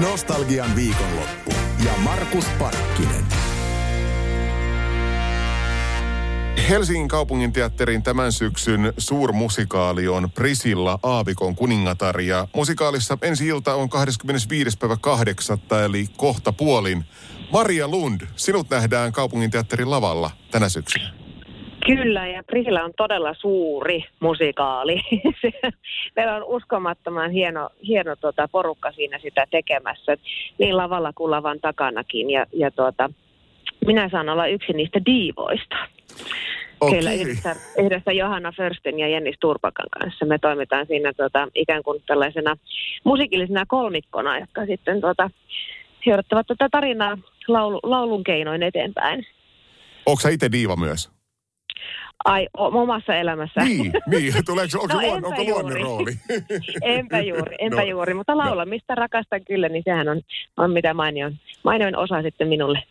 Nostalgian viikonloppu ja Markus Parkkinen. Helsingin kaupunginteatterin tämän syksyn suurmusikaali on Prisilla Aavikon kuningatar ja musikaalissa ensi ilta on 25. päivä 8. eli kohta puolin. Maria Lund, sinut nähdään kaupunginteatterin lavalla tänä syksynä. Kyllä, ja Prisilla on todella suuri musikaali. Meillä on uskomattoman hieno, hieno tuota, porukka siinä sitä tekemässä, niin lavalla kuin lavan takanakin. Ja, ja tuota, minä saan olla yksi niistä diivoista. Okei. Kyllä yhdessä, yhdessä Johanna Försten ja Jenni Sturpakan kanssa. Me toimitaan siinä tuota, ikään kuin tällaisena musiikillisena kolmikkona, jotka sitten tuota, johdattavat tätä tarinaa laulu, laulun keinoin eteenpäin. Onko sä itse diiva myös? Ai, o- omassa elämässä. Niin, niin. Tuleeko, onko, No no, luon, onko luonne juuri. rooli? Enpä juuri, enpä No. juuri. Mutta laulamista rakastan kyllä, niin sehän on, on mitä mainion, mainion osa sitten minulle.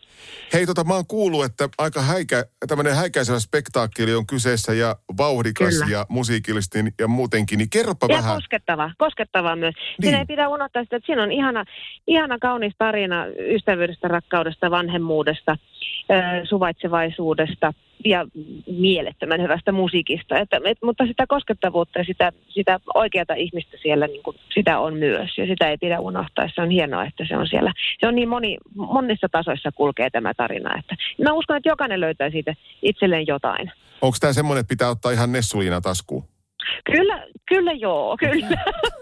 Hei, tota, mä oon kuullut, että aika häikä, tämmöinen häikäisevä spektaakkeli on kyseessä ja vauhdikas Kyllä. ja musiikillisesti ja muutenkin. Niin kerropa Ja vähän. koskettava, koskettava myös. Niin. Siinä ei pidä unohtaa sitä, että siinä on ihana, ihana kaunis tarina ystävyydestä, rakkaudesta, vanhemmuudesta, ö, suvaitsevaisuudesta ja mielettömän hyvästä musiikista. Että, et, mutta sitä koskettavuutta ja sitä, sitä oikeata ihmistä siellä, niin kuin, sitä on myös. Ja sitä ei pidä unohtaa. Se on hienoa, että se on siellä. Se on niin moni, monissa tasoissa kulkee tämä tarina. Että mä uskon, että jokainen löytää siitä itselleen jotain. Onko tämä semmoinen, että pitää ottaa ihan Nessuliina taskuun? Kyllä, kyllä joo, kyllä.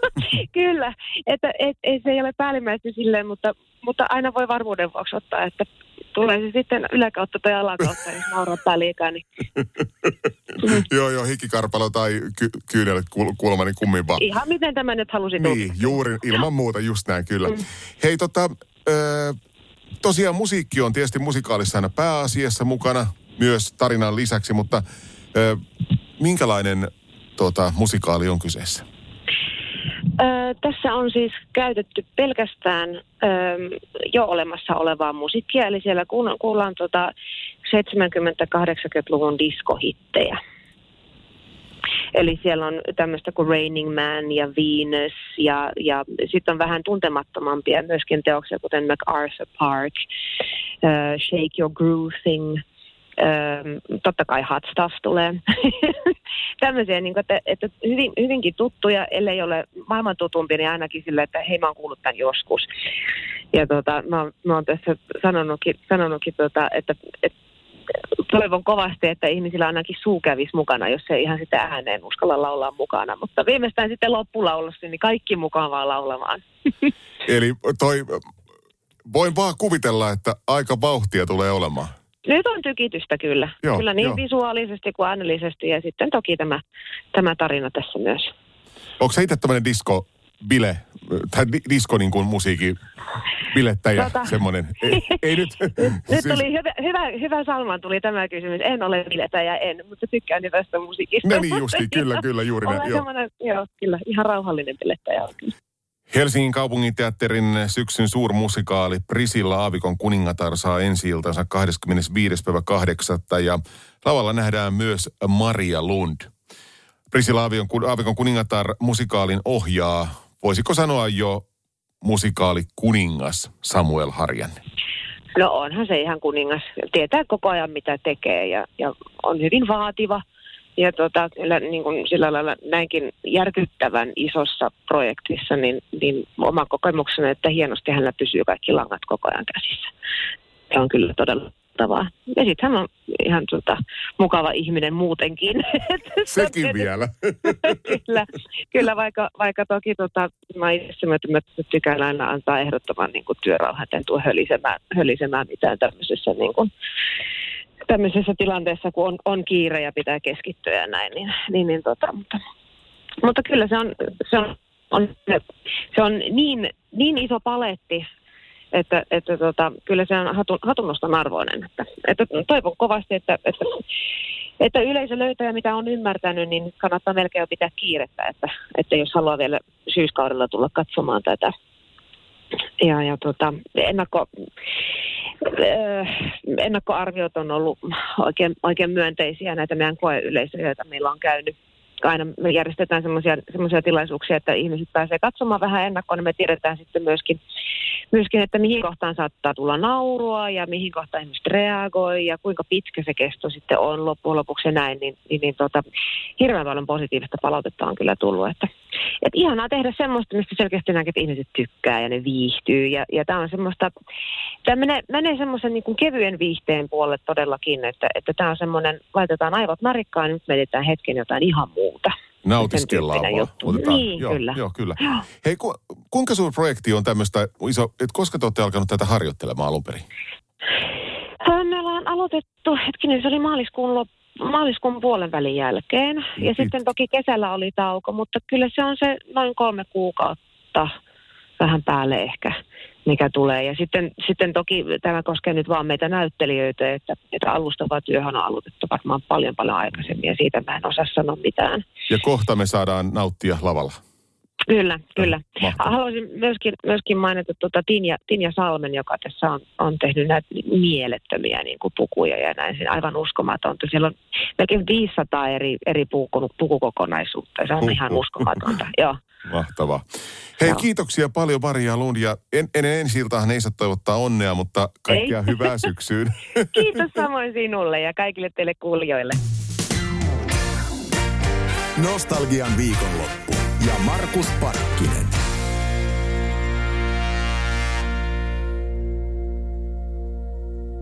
kyllä, että et, et, se ei ole päällimmäisesti silleen, mutta, mutta aina voi varmuuden vuoksi ottaa, että tulee se sitten yläkautta tai alakautta, jos naurattaa liikaa, niin joo, joo, hikikarpalo tai ky- kyynelet kul- kulma, niin kummin vaan. ihan miten tämä nyt halusi Niin, juuri, ilman muuta, just näin, kyllä. Hei, tota, ö, tosiaan musiikki on tietysti musikaalissa aina pääasiassa mukana, myös tarinan lisäksi, mutta ö, minkälainen tota, musikaali on kyseessä? Tässä on siis käytetty pelkästään ö, jo olemassa olevaa musiikkia, eli siellä kuullaan, tota 70-80-luvun diskohittejä. Eli siellä on tämmöistä kuin Raining Man ja Venus ja, ja sitten on vähän tuntemattomampia myöskin teoksia, kuten MacArthur Park, uh, Shake Your Groove Thing, um, totta kai Hot Stuff tulee. Tämmöisiä, niin kuin, että, että hyvin, hyvinkin tuttuja, ellei ole maailman tutumpi, niin ainakin sillä, että hei mä oon kuullut tämän joskus. Ja tota, mä, mä oon tässä sanonutkin, sanonutkin tota, että, että toivon kovasti, että ihmisillä ainakin suu kävisi mukana, jos ei ihan sitä ääneen uskalla laulaa mukana. Mutta viimeistään sitten loppulaulussa, niin kaikki mukaan vaan laulamaan. Eli toi, voin vaan kuvitella, että aika vauhtia tulee olemaan. Nyt on tykitystä kyllä. Joo, kyllä niin joo. visuaalisesti kuin äänellisesti ja sitten toki tämä, tämä tarina tässä myös. Onko se itse tämmöinen disco bile, tai di- disco niin kuin musiikin bilettäjä, Tota. semmoinen? Ei, ei nyt. Nyt siis- tuli hyvä, hyvä, hyvä Salman tuli tämä kysymys. En ole biletäjä, en, mutta tykkään hyvästä musiikista. No niin justiin, kyllä, kyllä, juuri näin. Olen Joo. semmoinen, joo, kyllä, ihan rauhallinen bilettäjä. on kyllä. Helsingin kaupunginteatterin syksyn suurmusikaali Prisilla Aavikon kuningatar saa ensi iltansa 25. päivä 8. ja lavalla nähdään myös Maria Lund. Prisilla Aavikon kuningatar musikaalin ohjaa, voisiko sanoa jo musikaali kuningas Samuel Harjanne. No onhan se ihan kuningas. Tietää koko ajan mitä tekee ja, ja on hyvin vaativa. Ja tota, kyllä niin kuin sillä lailla näinkin järkyttävän isossa projektissa, niin, niin oma kokemukseni, että hienosti hänellä pysyy kaikki langat koko ajan käsissä. Se on kyllä todella tavaa. Ja sitten hän on ihan tota, mukava ihminen muutenkin. Sekin vielä. kyllä, kyllä vaikka, vaikka toki tota, mä itse mä, tykkään aina antaa ehdottoman niin kuin, työrauhan, että en tule hölisemään, hölisemään mitään tämmöisessä, niin kuin, tämmöisessä tilanteessa, kun on, on kiire ja pitää keskittyä ja näin, niin, niin, niin tota, mutta, mutta kyllä se on, se on, on, se on niin, niin iso paletti, että, että tota, kyllä se on hatun, hatunnoston arvoinen. Että, että toivon kovasti, että, että, että yleisö löytää ja mitä on ymmärtänyt, niin kannattaa melkein jo pitää kiirettä, että, että jos haluaa vielä syyskaudella tulla katsomaan tätä. Ja, ja tota, ennakko, ennakkoarviot on ollut oikein, oikein myönteisiä näitä meidän koeyleisöjä, joita meillä on käynyt, aina me järjestetään semmoisia tilaisuuksia, että ihmiset pääsee katsomaan vähän ennakkoon, niin me tiedetään sitten myöskin, myöskin, että mihin kohtaan saattaa tulla naurua ja mihin kohtaan ihmiset reagoi ja kuinka pitkä se kesto sitten on loppujen lopuksi ja näin, niin, niin, niin tota, hirveän paljon positiivista palautetta on kyllä tullut, että, että ihanaa tehdä semmoista, mistä selkeästi näkee, että ihmiset tykkää ja ne viihtyy ja, ja tämä on semmoista, tämä menee, menee semmoisen niin kevyen viihteen puolelle todellakin, että, että tämä on semmoinen, laitetaan aivot narikkaan ja nyt mietitään hetken jotain ihan muuta. Nautiskellaan vaan. Otetaan. Niin, joo, kyllä. Joo, kyllä. Joo. Hei, ku, kuinka suuri projekti on tämmöistä iso, että koska te olette alkanut tätä harjoittelemaan alun perin? Me ollaan aloitettu, hetkinen, se oli maaliskuun loppu maaliskuun puolen välin jälkeen. Ja sitten toki kesällä oli tauko, mutta kyllä se on se noin kolme kuukautta vähän päälle ehkä, mikä tulee. Ja sitten, sitten toki tämä koskee nyt vaan meitä näyttelijöitä, että, että alustava työhön on aloitettu varmaan paljon paljon aikaisemmin ja siitä mä en osaa sanoa mitään. Ja kohta me saadaan nauttia lavalla. Kyllä, kyllä. Mahtavaa. Haluaisin myöskin, myöskin mainita tuota Tinja, Tinja Salmen, joka tässä on, on tehnyt näitä mielettömiä niin kuin pukuja ja näin. Se aivan uskomatonta. Siellä on melkein 500 eri, eri puku, pukukokonaisuutta. Se on uh, ihan uskomatonta. Joo. Mahtavaa. Hei, Joo. kiitoksia paljon Maria Lund ja en, ennen ensi iltaan ei saa toivottaa onnea, mutta kaikkea ei. hyvää syksyyn. Kiitos samoin sinulle ja kaikille teille kuulijoille. Nostalgian viikonloppu ja Markus Parkkinen.